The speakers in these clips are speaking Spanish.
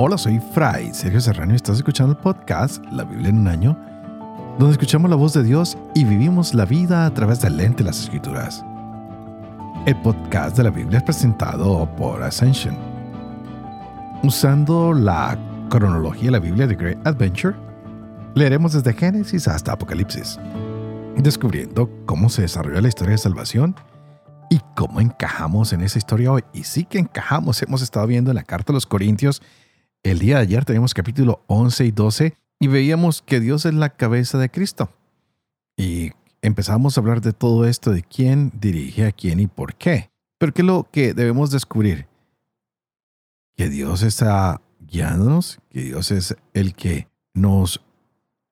Hola, soy Fray Sergio Serrano y estás escuchando el podcast La Biblia en un año, donde escuchamos la voz de Dios y vivimos la vida a través del lente de las Escrituras. El podcast de la Biblia es presentado por Ascension. Usando la cronología de la Biblia de Great Adventure, leeremos desde Génesis hasta Apocalipsis, descubriendo cómo se desarrolla la historia de salvación y cómo encajamos en esa historia hoy. Y sí que encajamos, hemos estado viendo en la carta de los Corintios el día de ayer teníamos capítulo 11 y 12 y veíamos que Dios es la cabeza de Cristo. Y empezamos a hablar de todo esto, de quién dirige a quién y por qué. Pero ¿qué es lo que debemos descubrir? Que Dios está guiándonos, que Dios es el que nos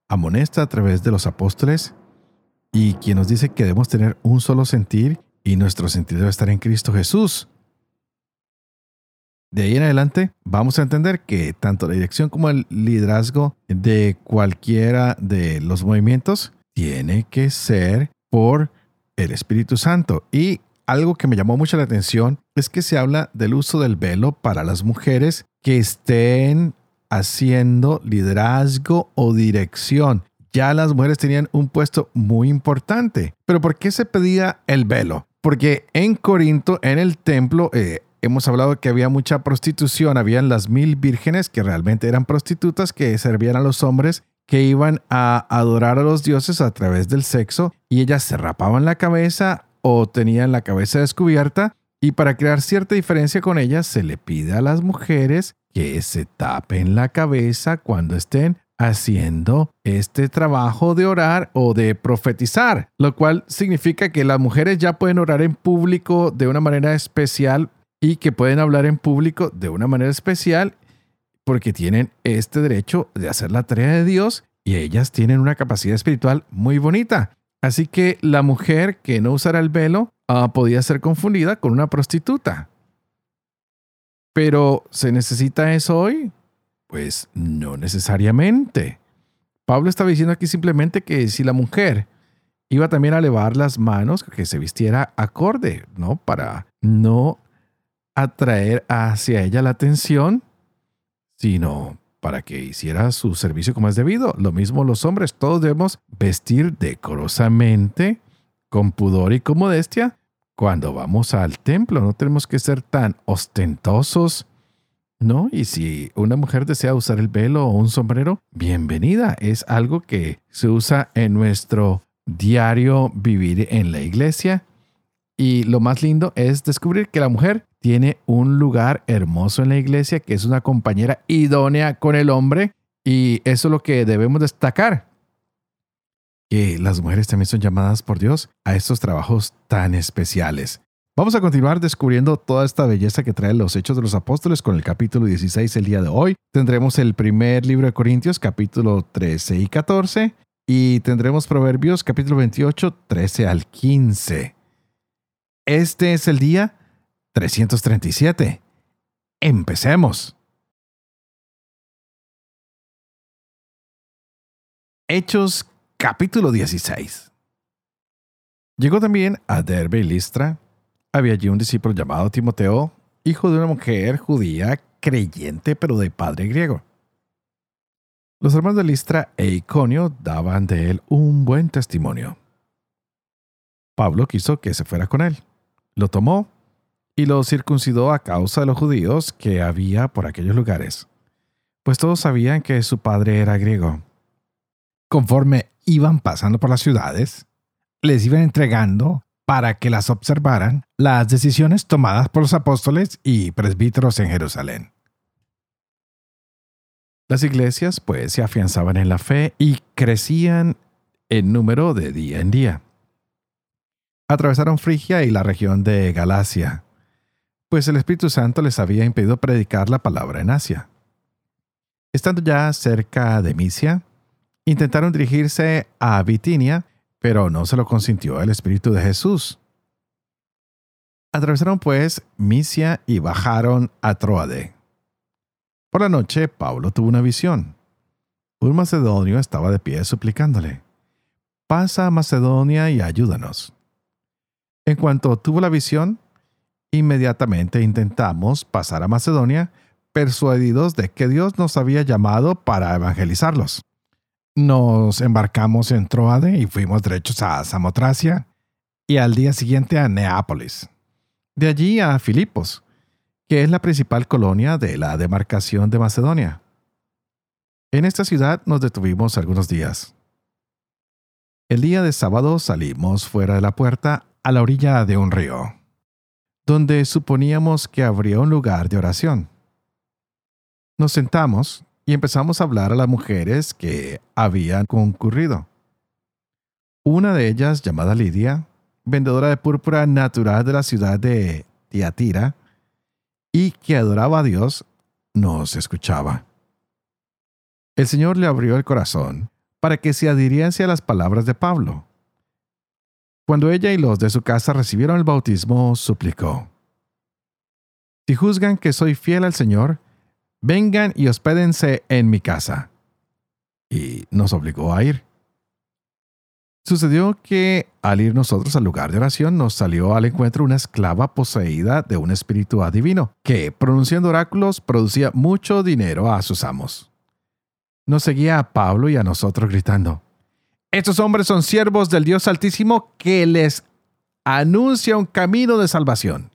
amonesta a través de los apóstoles y quien nos dice que debemos tener un solo sentir y nuestro sentir debe estar en Cristo Jesús. De ahí en adelante vamos a entender que tanto la dirección como el liderazgo de cualquiera de los movimientos tiene que ser por el Espíritu Santo. Y algo que me llamó mucho la atención es que se habla del uso del velo para las mujeres que estén haciendo liderazgo o dirección. Ya las mujeres tenían un puesto muy importante. Pero ¿por qué se pedía el velo? Porque en Corinto, en el templo, eh, hemos hablado que había mucha prostitución, habían las mil vírgenes que realmente eran prostitutas que servían a los hombres que iban a adorar a los dioses a través del sexo y ellas se rapaban la cabeza o tenían la cabeza descubierta y para crear cierta diferencia con ellas se le pide a las mujeres que se tapen la cabeza cuando estén haciendo este trabajo de orar o de profetizar, lo cual significa que las mujeres ya pueden orar en público de una manera especial y que pueden hablar en público de una manera especial porque tienen este derecho de hacer la tarea de Dios y ellas tienen una capacidad espiritual muy bonita. Así que la mujer que no usara el velo ah, podía ser confundida con una prostituta. Pero ¿se necesita eso hoy? Pues no necesariamente. Pablo estaba diciendo aquí simplemente que si la mujer iba también a elevar las manos, que se vistiera acorde, ¿no? Para no atraer hacia ella la atención, sino para que hiciera su servicio como es debido. Lo mismo los hombres, todos debemos vestir decorosamente, con pudor y con modestia, cuando vamos al templo. No tenemos que ser tan ostentosos, ¿no? Y si una mujer desea usar el velo o un sombrero, bienvenida. Es algo que se usa en nuestro diario vivir en la iglesia. Y lo más lindo es descubrir que la mujer tiene un lugar hermoso en la iglesia, que es una compañera idónea con el hombre, y eso es lo que debemos destacar, que las mujeres también son llamadas por Dios a estos trabajos tan especiales. Vamos a continuar descubriendo toda esta belleza que trae los Hechos de los Apóstoles con el capítulo 16 el día de hoy. Tendremos el primer libro de Corintios, capítulo 13 y 14, y tendremos Proverbios, capítulo 28, 13 al 15. Este es el día 337. Empecemos. Hechos capítulo 16. Llegó también a Derbe y Listra. Había allí un discípulo llamado Timoteo, hijo de una mujer judía creyente pero de padre griego. Los hermanos de Listra e Iconio daban de él un buen testimonio. Pablo quiso que se fuera con él. Lo tomó y lo circuncidó a causa de los judíos que había por aquellos lugares, pues todos sabían que su padre era griego. Conforme iban pasando por las ciudades, les iban entregando para que las observaran las decisiones tomadas por los apóstoles y presbíteros en Jerusalén. Las iglesias pues se afianzaban en la fe y crecían en número de día en día. Atravesaron Frigia y la región de Galacia, pues el Espíritu Santo les había impedido predicar la palabra en Asia. Estando ya cerca de Misia, intentaron dirigirse a Bitinia, pero no se lo consintió el Espíritu de Jesús. Atravesaron pues Misia y bajaron a Troade. Por la noche, Pablo tuvo una visión. Un macedonio estaba de pie suplicándole, pasa a Macedonia y ayúdanos. En cuanto tuvo la visión, Inmediatamente intentamos pasar a Macedonia, persuadidos de que Dios nos había llamado para evangelizarlos. Nos embarcamos en Troade y fuimos derechos a Samotracia y al día siguiente a Neápolis. De allí a Filipos, que es la principal colonia de la demarcación de Macedonia. En esta ciudad nos detuvimos algunos días. El día de sábado salimos fuera de la puerta a la orilla de un río, donde suponíamos que habría un lugar de oración. Nos sentamos y empezamos a hablar a las mujeres que habían concurrido. Una de ellas, llamada Lidia, vendedora de púrpura natural de la ciudad de Tiatira, y que adoraba a Dios, nos escuchaba. El Señor le abrió el corazón para que se adhiriese a las palabras de Pablo. Cuando ella y los de su casa recibieron el bautismo, suplicó, Si juzgan que soy fiel al Señor, vengan y hospédense en mi casa. Y nos obligó a ir. Sucedió que al ir nosotros al lugar de oración nos salió al encuentro una esclava poseída de un espíritu adivino, que, pronunciando oráculos, producía mucho dinero a sus amos. Nos seguía a Pablo y a nosotros gritando, Estos hombres son siervos del Dios Altísimo que les anuncia un camino de salvación.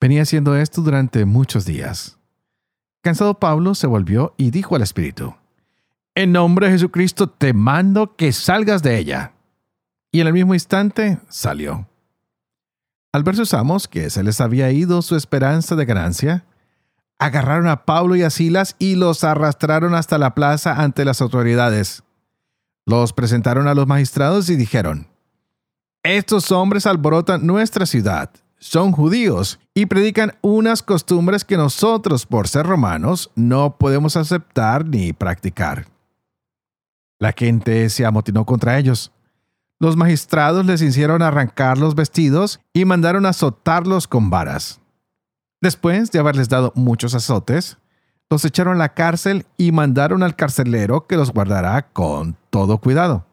Venía haciendo esto durante muchos días. Cansado Pablo se volvió y dijo al espíritu, en nombre de Jesucristo te mando que salgas de ella. Y en el mismo instante salió. Al ver sus amos que se les había ido su esperanza de ganancia, agarraron a Pablo y a Silas y los arrastraron hasta la plaza ante las autoridades. Los presentaron a los magistrados y dijeron, Estos hombres alborotan nuestra ciudad, son judíos y predican unas costumbres que nosotros, por ser romanos, no podemos aceptar ni practicar. La gente se amotinó contra ellos. Los magistrados les hicieron arrancar los vestidos y mandaron azotarlos con varas. Después de haberles dado muchos azotes, los echaron a la cárcel y mandaron al carcelero que los guardará con todo cuidado.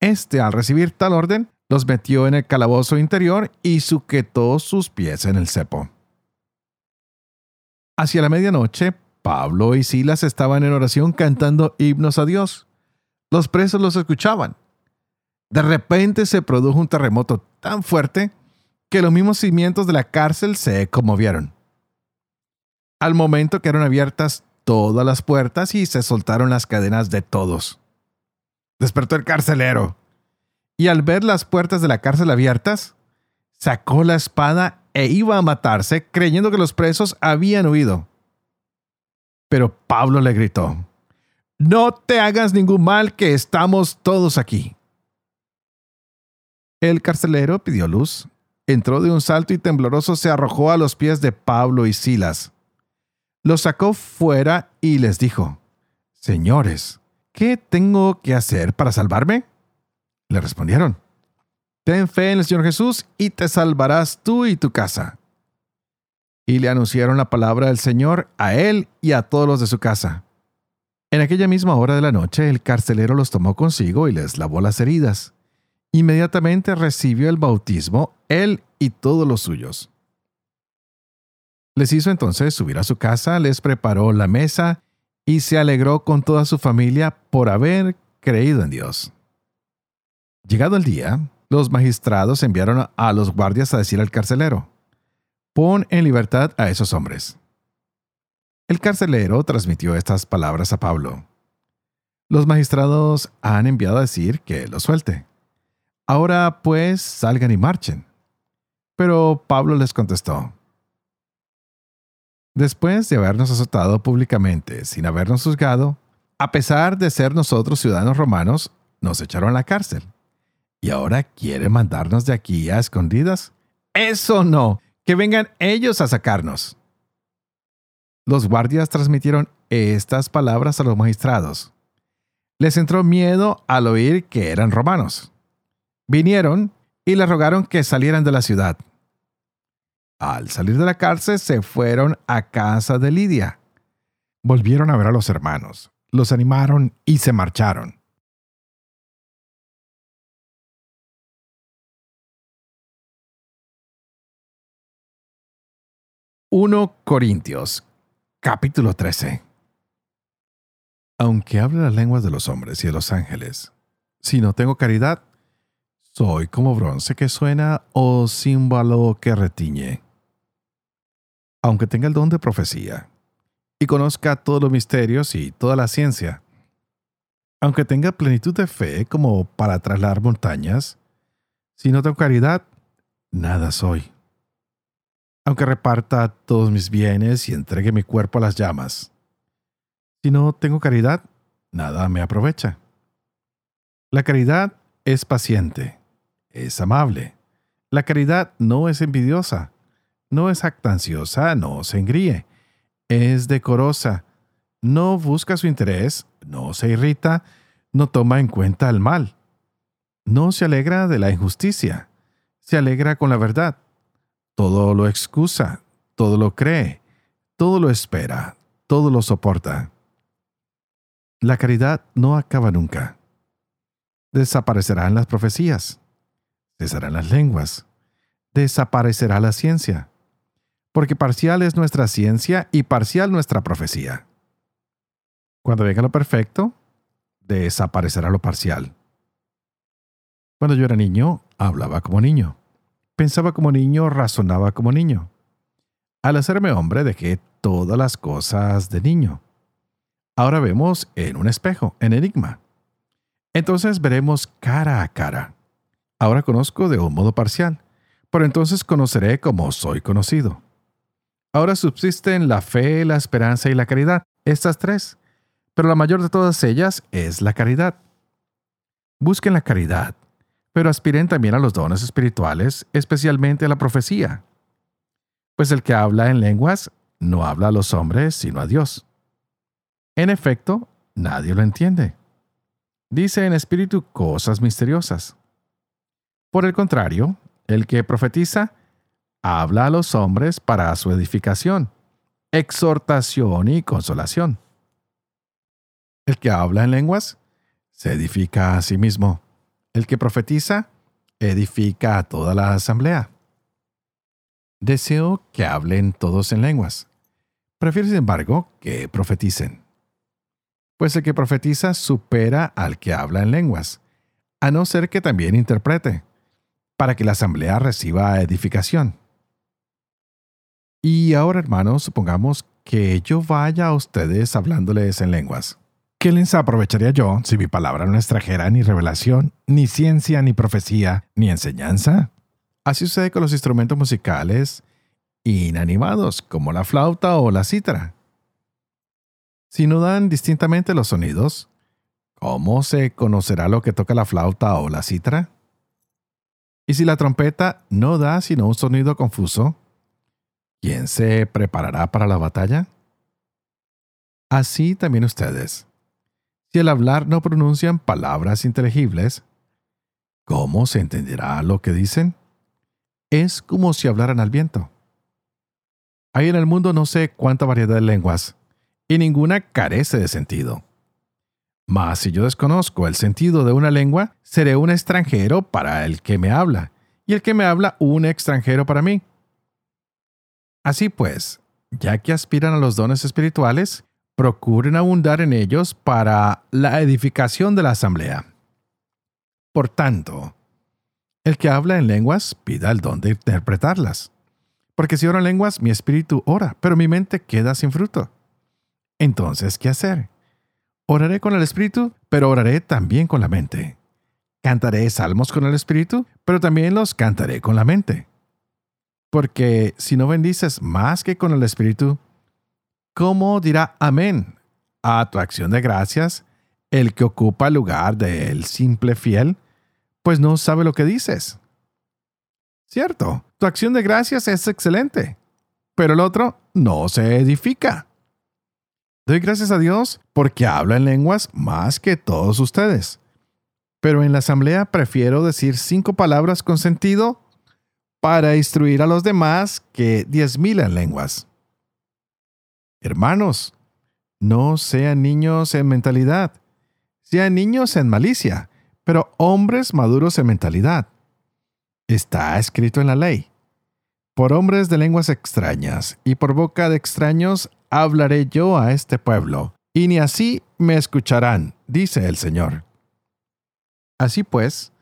Este, al recibir tal orden, los metió en el calabozo interior y sujetó sus pies en el cepo. Hacia la medianoche, Pablo y Silas estaban en oración cantando himnos a Dios. Los presos los escuchaban. De repente se produjo un terremoto tan fuerte que los mismos cimientos de la cárcel se conmovieron. Al momento quedaron abiertas todas las puertas y se soltaron las cadenas de todos. Despertó el carcelero y al ver las puertas de la cárcel abiertas, sacó la espada e iba a matarse creyendo que los presos habían huido. Pero Pablo le gritó, no te hagas ningún mal, que estamos todos aquí. El carcelero pidió luz, entró de un salto y tembloroso se arrojó a los pies de Pablo y Silas. Los sacó fuera y les dijo, Señores, ¿qué tengo que hacer para salvarme? Le respondieron, Ten fe en el Señor Jesús y te salvarás tú y tu casa. Y le anunciaron la palabra del Señor a él y a todos los de su casa. En aquella misma hora de la noche el carcelero los tomó consigo y les lavó las heridas. Inmediatamente recibió el bautismo él y todos los suyos. Les hizo entonces subir a su casa, les preparó la mesa y se alegró con toda su familia por haber creído en Dios. Llegado el día, los magistrados enviaron a los guardias a decir al carcelero, pon en libertad a esos hombres. El carcelero transmitió estas palabras a Pablo. Los magistrados han enviado a decir que lo suelte. Ahora pues salgan y marchen. Pero Pablo les contestó, Después de habernos azotado públicamente sin habernos juzgado, a pesar de ser nosotros ciudadanos romanos, nos echaron a la cárcel. ¿Y ahora quiere mandarnos de aquí a escondidas? Eso no, que vengan ellos a sacarnos. Los guardias transmitieron estas palabras a los magistrados. Les entró miedo al oír que eran romanos. Vinieron y le rogaron que salieran de la ciudad. Al salir de la cárcel se fueron a casa de Lidia. Volvieron a ver a los hermanos, los animaron y se marcharon. 1 Corintios Capítulo 13 Aunque hable las lenguas de los hombres y de los ángeles, si no tengo caridad, soy como bronce que suena o címbalo que retiñe. Aunque tenga el don de profecía y conozca todos los misterios y toda la ciencia, aunque tenga plenitud de fe como para trasladar montañas, si no tengo caridad, nada soy. Aunque reparta todos mis bienes y entregue mi cuerpo a las llamas, si no tengo caridad, nada me aprovecha. La caridad es paciente, es amable. La caridad no es envidiosa, no es actanciosa, no se engríe, es decorosa, no busca su interés, no se irrita, no toma en cuenta el mal, no se alegra de la injusticia, se alegra con la verdad, todo lo excusa, todo lo cree, todo lo espera, todo lo soporta. La caridad no acaba nunca. Desaparecerán las profecías, cesarán las lenguas, desaparecerá la ciencia, porque parcial es nuestra ciencia y parcial nuestra profecía. Cuando venga lo perfecto, desaparecerá lo parcial. Cuando yo era niño, hablaba como niño. Pensaba como niño, razonaba como niño. Al hacerme hombre dejé todas las cosas de niño. Ahora vemos en un espejo, en enigma. Entonces veremos cara a cara. Ahora conozco de un modo parcial, pero entonces conoceré como soy conocido. Ahora subsisten la fe, la esperanza y la caridad, estas tres, pero la mayor de todas ellas es la caridad. Busquen la caridad, pero aspiren también a los dones espirituales, especialmente a la profecía. Pues el que habla en lenguas no habla a los hombres, sino a Dios. En efecto, nadie lo entiende. Dice en espíritu cosas misteriosas. Por el contrario, el que profetiza habla a los hombres para su edificación, exhortación y consolación. El que habla en lenguas se edifica a sí mismo el que profetiza edifica a toda la asamblea. Deseo que hablen todos en lenguas. Prefiero, sin embargo, que profeticen. Pues el que profetiza supera al que habla en lenguas, a no ser que también interprete, para que la asamblea reciba edificación. Y ahora, hermanos, supongamos que yo vaya a ustedes hablándoles en lenguas. ¿Qué les aprovecharía yo si mi palabra no extrajera ni revelación, ni ciencia, ni profecía, ni enseñanza? Así sucede con los instrumentos musicales inanimados, como la flauta o la cítara. Si no dan distintamente los sonidos, ¿cómo se conocerá lo que toca la flauta o la cítara? Y si la trompeta no da sino un sonido confuso, ¿quién se preparará para la batalla? Así también ustedes si al hablar no pronuncian palabras inteligibles, ¿cómo se entenderá lo que dicen? Es como si hablaran al viento. Hay en el mundo no sé cuánta variedad de lenguas, y ninguna carece de sentido. Mas si yo desconozco el sentido de una lengua, seré un extranjero para el que me habla, y el que me habla un extranjero para mí. Así pues, ya que aspiran a los dones espirituales, procuren abundar en ellos para la edificación de la asamblea. Por tanto, el que habla en lenguas pida el don de interpretarlas. Porque si oro en lenguas, mi espíritu ora, pero mi mente queda sin fruto. Entonces, ¿qué hacer? Oraré con el espíritu, pero oraré también con la mente. Cantaré salmos con el espíritu, pero también los cantaré con la mente. Porque si no bendices más que con el espíritu, ¿cómo dirá amén a tu acción de gracias el que ocupa el lugar del simple fiel? Pues no sabe lo que dices. Cierto, tu acción de gracias es excelente, pero el otro no se edifica. Doy gracias a Dios porque habla en lenguas más que todos ustedes. Pero en la asamblea prefiero decir cinco palabras con sentido para instruir a los demás que diez mil en lenguas. Hermanos, no sean niños en mentalidad, sean niños en malicia, pero hombres maduros en mentalidad. Está escrito en la ley. Por hombres de lenguas extrañas y por boca de extraños hablaré yo a este pueblo, y ni así me escucharán, dice el Señor. Así pues,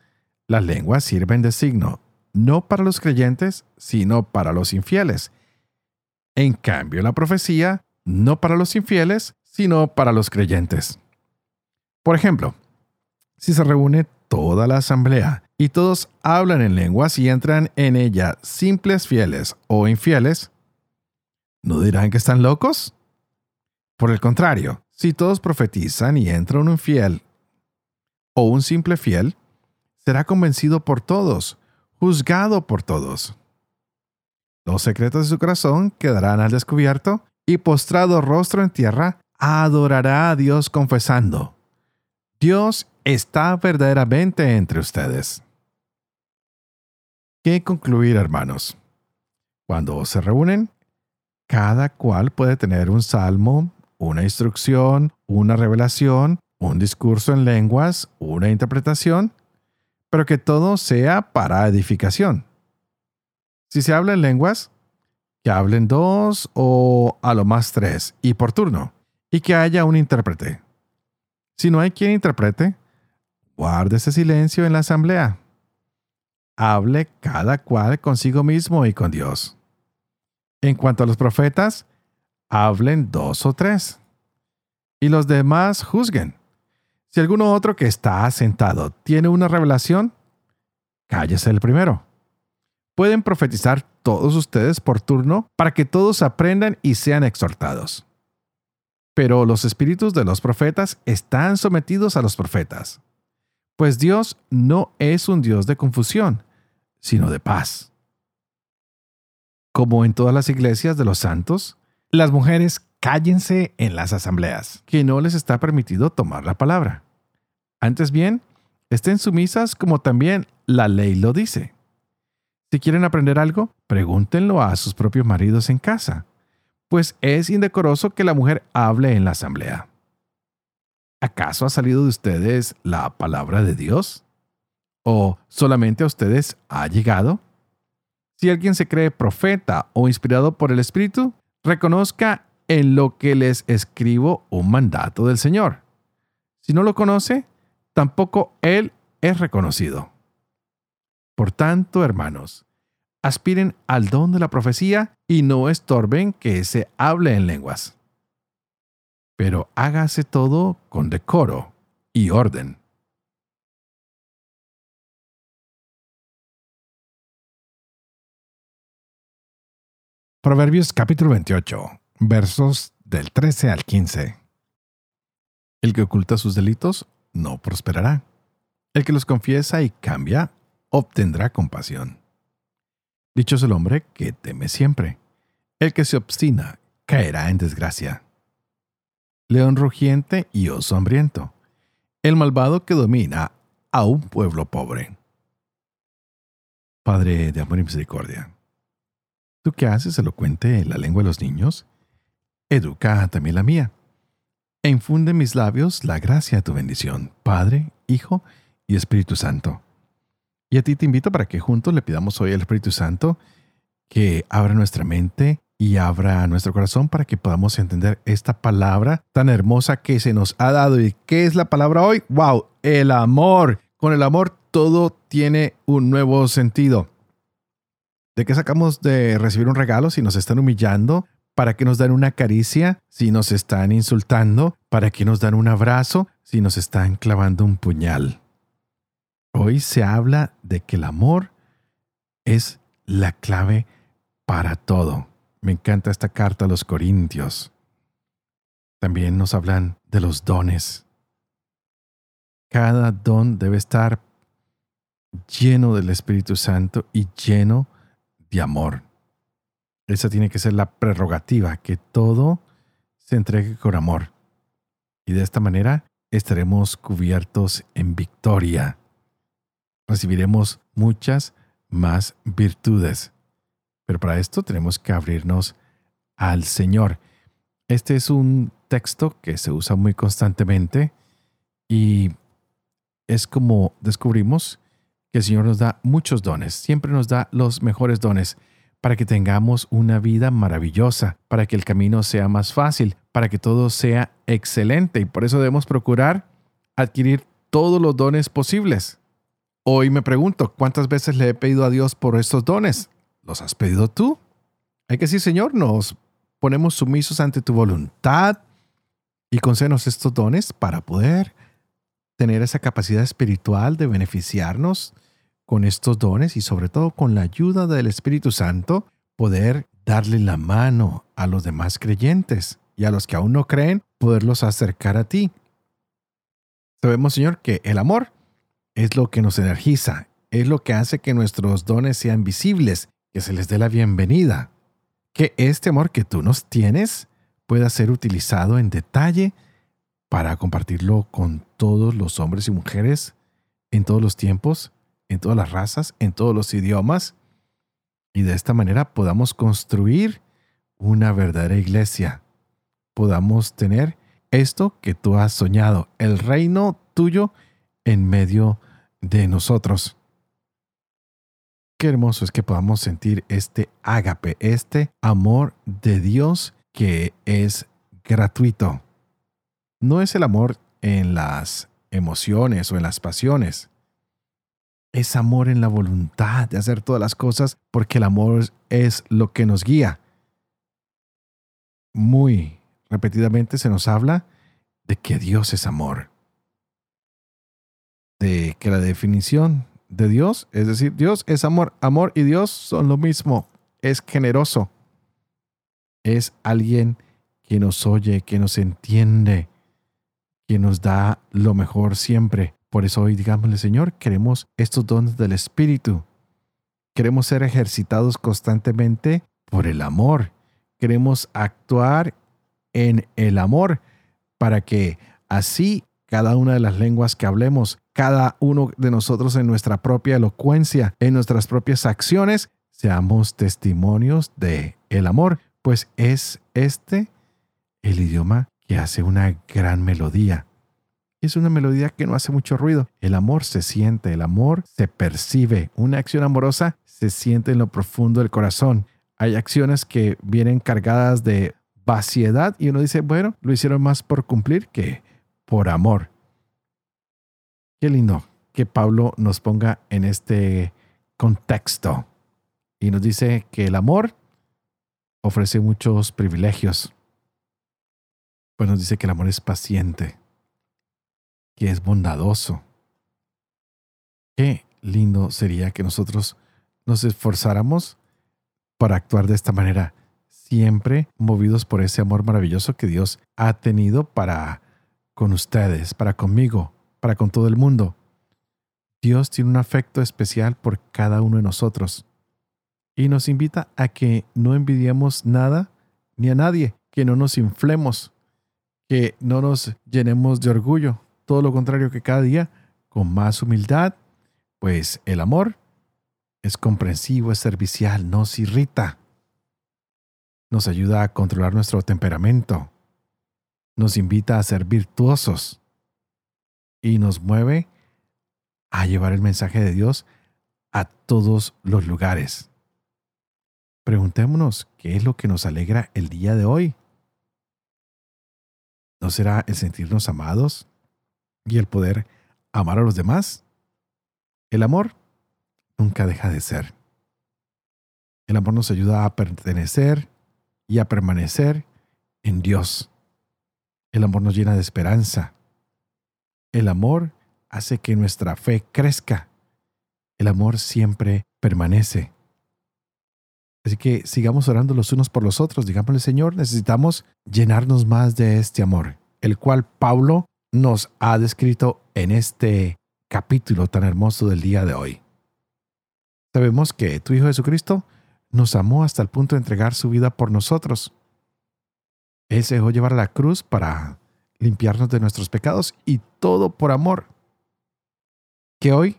las lenguas sirven de signo, no para los creyentes, sino para los infieles. En cambio, la profecía, no para los infieles, sino para los creyentes. Por ejemplo, si se reúne toda la asamblea y todos hablan en lenguas y entran en ella simples fieles o infieles, ¿no dirán que están locos? Por el contrario, si todos profetizan y entra un infiel o un simple fiel, será convencido por todos, juzgado por todos. Los secretos de su corazón quedarán al descubierto y postrado rostro en tierra, adorará a Dios confesando, Dios está verdaderamente entre ustedes. ¿Qué concluir, hermanos? Cuando se reúnen, cada cual puede tener un salmo, una instrucción, una revelación, un discurso en lenguas, una interpretación, pero que todo sea para edificación. Si se habla en lenguas, que hablen dos o a lo más tres, y por turno, y que haya un intérprete. Si no hay quien interprete, guarde ese silencio en la asamblea. Hable cada cual consigo mismo y con Dios. En cuanto a los profetas, hablen dos o tres. Y los demás juzguen. Si alguno otro que está sentado tiene una revelación, cállese el primero. Pueden profetizar todos ustedes por turno para que todos aprendan y sean exhortados. Pero los espíritus de los profetas están sometidos a los profetas, pues Dios no es un Dios de confusión, sino de paz. Como en todas las iglesias de los santos, las mujeres cállense en las asambleas, que no les está permitido tomar la palabra. Antes bien, estén sumisas como también la ley lo dice. Si quieren aprender algo, pregúntenlo a sus propios maridos en casa, pues es indecoroso que la mujer hable en la asamblea. ¿Acaso ha salido de ustedes la palabra de Dios? ¿O solamente a ustedes ha llegado? Si alguien se cree profeta o inspirado por el Espíritu, reconozca en lo que les escribo un mandato del Señor. Si no lo conoce, tampoco Él es reconocido. Por tanto, hermanos, aspiren al don de la profecía y no estorben que se hable en lenguas. Pero hágase todo con decoro y orden. Proverbios capítulo 28 versos del 13 al 15. El que oculta sus delitos no prosperará. El que los confiesa y cambia obtendrá compasión. Dicho es el hombre que teme siempre. El que se obstina caerá en desgracia. León rugiente y oso hambriento. El malvado que domina a un pueblo pobre. Padre de amor y misericordia, ¿tú qué haces elocuente en la lengua de los niños? Educa también la mía. E infunde en mis labios la gracia de tu bendición, Padre, Hijo y Espíritu Santo. Y a ti te invito para que juntos le pidamos hoy al Espíritu Santo que abra nuestra mente y abra nuestro corazón para que podamos entender esta palabra tan hermosa que se nos ha dado. ¿Y qué es la palabra hoy? ¡Wow! El amor. Con el amor todo tiene un nuevo sentido. ¿De qué sacamos de recibir un regalo si nos están humillando? ¿Para qué nos dan una caricia si nos están insultando? ¿Para qué nos dan un abrazo si nos están clavando un puñal? Hoy se habla de que el amor es la clave para todo. Me encanta esta carta a los Corintios. También nos hablan de los dones. Cada don debe estar lleno del Espíritu Santo y lleno de amor. Esa tiene que ser la prerrogativa, que todo se entregue con amor. Y de esta manera estaremos cubiertos en victoria. Recibiremos muchas más virtudes. Pero para esto tenemos que abrirnos al Señor. Este es un texto que se usa muy constantemente y es como descubrimos que el Señor nos da muchos dones, siempre nos da los mejores dones para que tengamos una vida maravillosa, para que el camino sea más fácil, para que todo sea excelente y por eso debemos procurar adquirir todos los dones posibles. Hoy me pregunto, ¿cuántas veces le he pedido a Dios por estos dones? ¿Los has pedido tú? Hay que decir, Señor, nos ponemos sumisos ante tu voluntad y concédenos estos dones para poder tener esa capacidad espiritual de beneficiarnos con estos dones y sobre todo con la ayuda del Espíritu Santo, poder darle la mano a los demás creyentes y a los que aún no creen, poderlos acercar a ti. Sabemos, Señor, que el amor es lo que nos energiza, es lo que hace que nuestros dones sean visibles, que se les dé la bienvenida, que este amor que tú nos tienes pueda ser utilizado en detalle para compartirlo con todos los hombres y mujeres en todos los tiempos, en todas las razas, en todos los idiomas, y de esta manera podamos construir una verdadera iglesia, podamos tener esto que tú has soñado, el reino tuyo en medio de nosotros. Qué hermoso es que podamos sentir este ágape, este amor de Dios que es gratuito. No es el amor en las emociones o en las pasiones. Es amor en la voluntad de hacer todas las cosas porque el amor es lo que nos guía. Muy repetidamente se nos habla de que Dios es amor. De que la definición de Dios, es decir, Dios es amor. Amor y Dios son lo mismo. Es generoso. Es alguien que nos oye, que nos entiende, que nos da lo mejor siempre. Por eso hoy digámosle, Señor, queremos estos dones del Espíritu. Queremos ser ejercitados constantemente por el amor. Queremos actuar en el amor para que así cada una de las lenguas que hablemos, cada uno de nosotros en nuestra propia elocuencia, en nuestras propias acciones, seamos testimonios de el amor, pues es este el idioma que hace una gran melodía. Es una melodía que no hace mucho ruido. El amor se siente, el amor se percibe. Una acción amorosa se siente en lo profundo del corazón. Hay acciones que vienen cargadas de vaciedad y uno dice, bueno, lo hicieron más por cumplir que por amor. Qué lindo que Pablo nos ponga en este contexto y nos dice que el amor ofrece muchos privilegios. Pues nos dice que el amor es paciente, que es bondadoso. Qué lindo sería que nosotros nos esforzáramos para actuar de esta manera siempre movidos por ese amor maravilloso que Dios ha tenido para con ustedes, para conmigo, para con todo el mundo. Dios tiene un afecto especial por cada uno de nosotros y nos invita a que no envidiemos nada ni a nadie, que no nos inflemos, que no nos llenemos de orgullo, todo lo contrario que cada día, con más humildad, pues el amor es comprensivo, es servicial, nos irrita nos ayuda a controlar nuestro temperamento, nos invita a ser virtuosos y nos mueve a llevar el mensaje de Dios a todos los lugares. Preguntémonos qué es lo que nos alegra el día de hoy. ¿No será el sentirnos amados y el poder amar a los demás? El amor nunca deja de ser. El amor nos ayuda a pertenecer, y a permanecer en Dios. El amor nos llena de esperanza. El amor hace que nuestra fe crezca. El amor siempre permanece. Así que sigamos orando los unos por los otros. Digámosle, Señor, necesitamos llenarnos más de este amor, el cual Pablo nos ha descrito en este capítulo tan hermoso del día de hoy. Sabemos que tu Hijo Jesucristo nos amó hasta el punto de entregar su vida por nosotros. Él se dejó llevar a la cruz para limpiarnos de nuestros pecados y todo por amor. Que hoy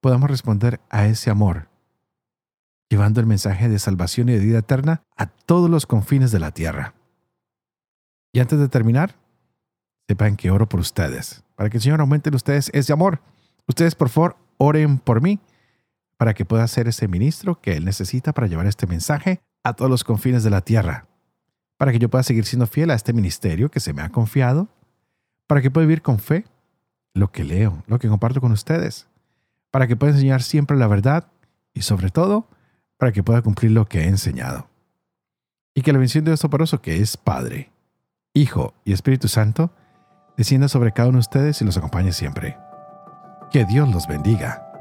podamos responder a ese amor, llevando el mensaje de salvación y de vida eterna a todos los confines de la tierra. Y antes de terminar, sepan que oro por ustedes, para que el Señor aumente en ustedes ese amor. Ustedes, por favor, oren por mí para que pueda ser ese ministro que Él necesita para llevar este mensaje a todos los confines de la tierra, para que yo pueda seguir siendo fiel a este ministerio que se me ha confiado, para que pueda vivir con fe lo que leo, lo que comparto con ustedes, para que pueda enseñar siempre la verdad y sobre todo para que pueda cumplir lo que he enseñado. Y que la bendición de Dios Toporoso, que es Padre, Hijo y Espíritu Santo, descienda sobre cada uno de ustedes y los acompañe siempre. Que Dios los bendiga.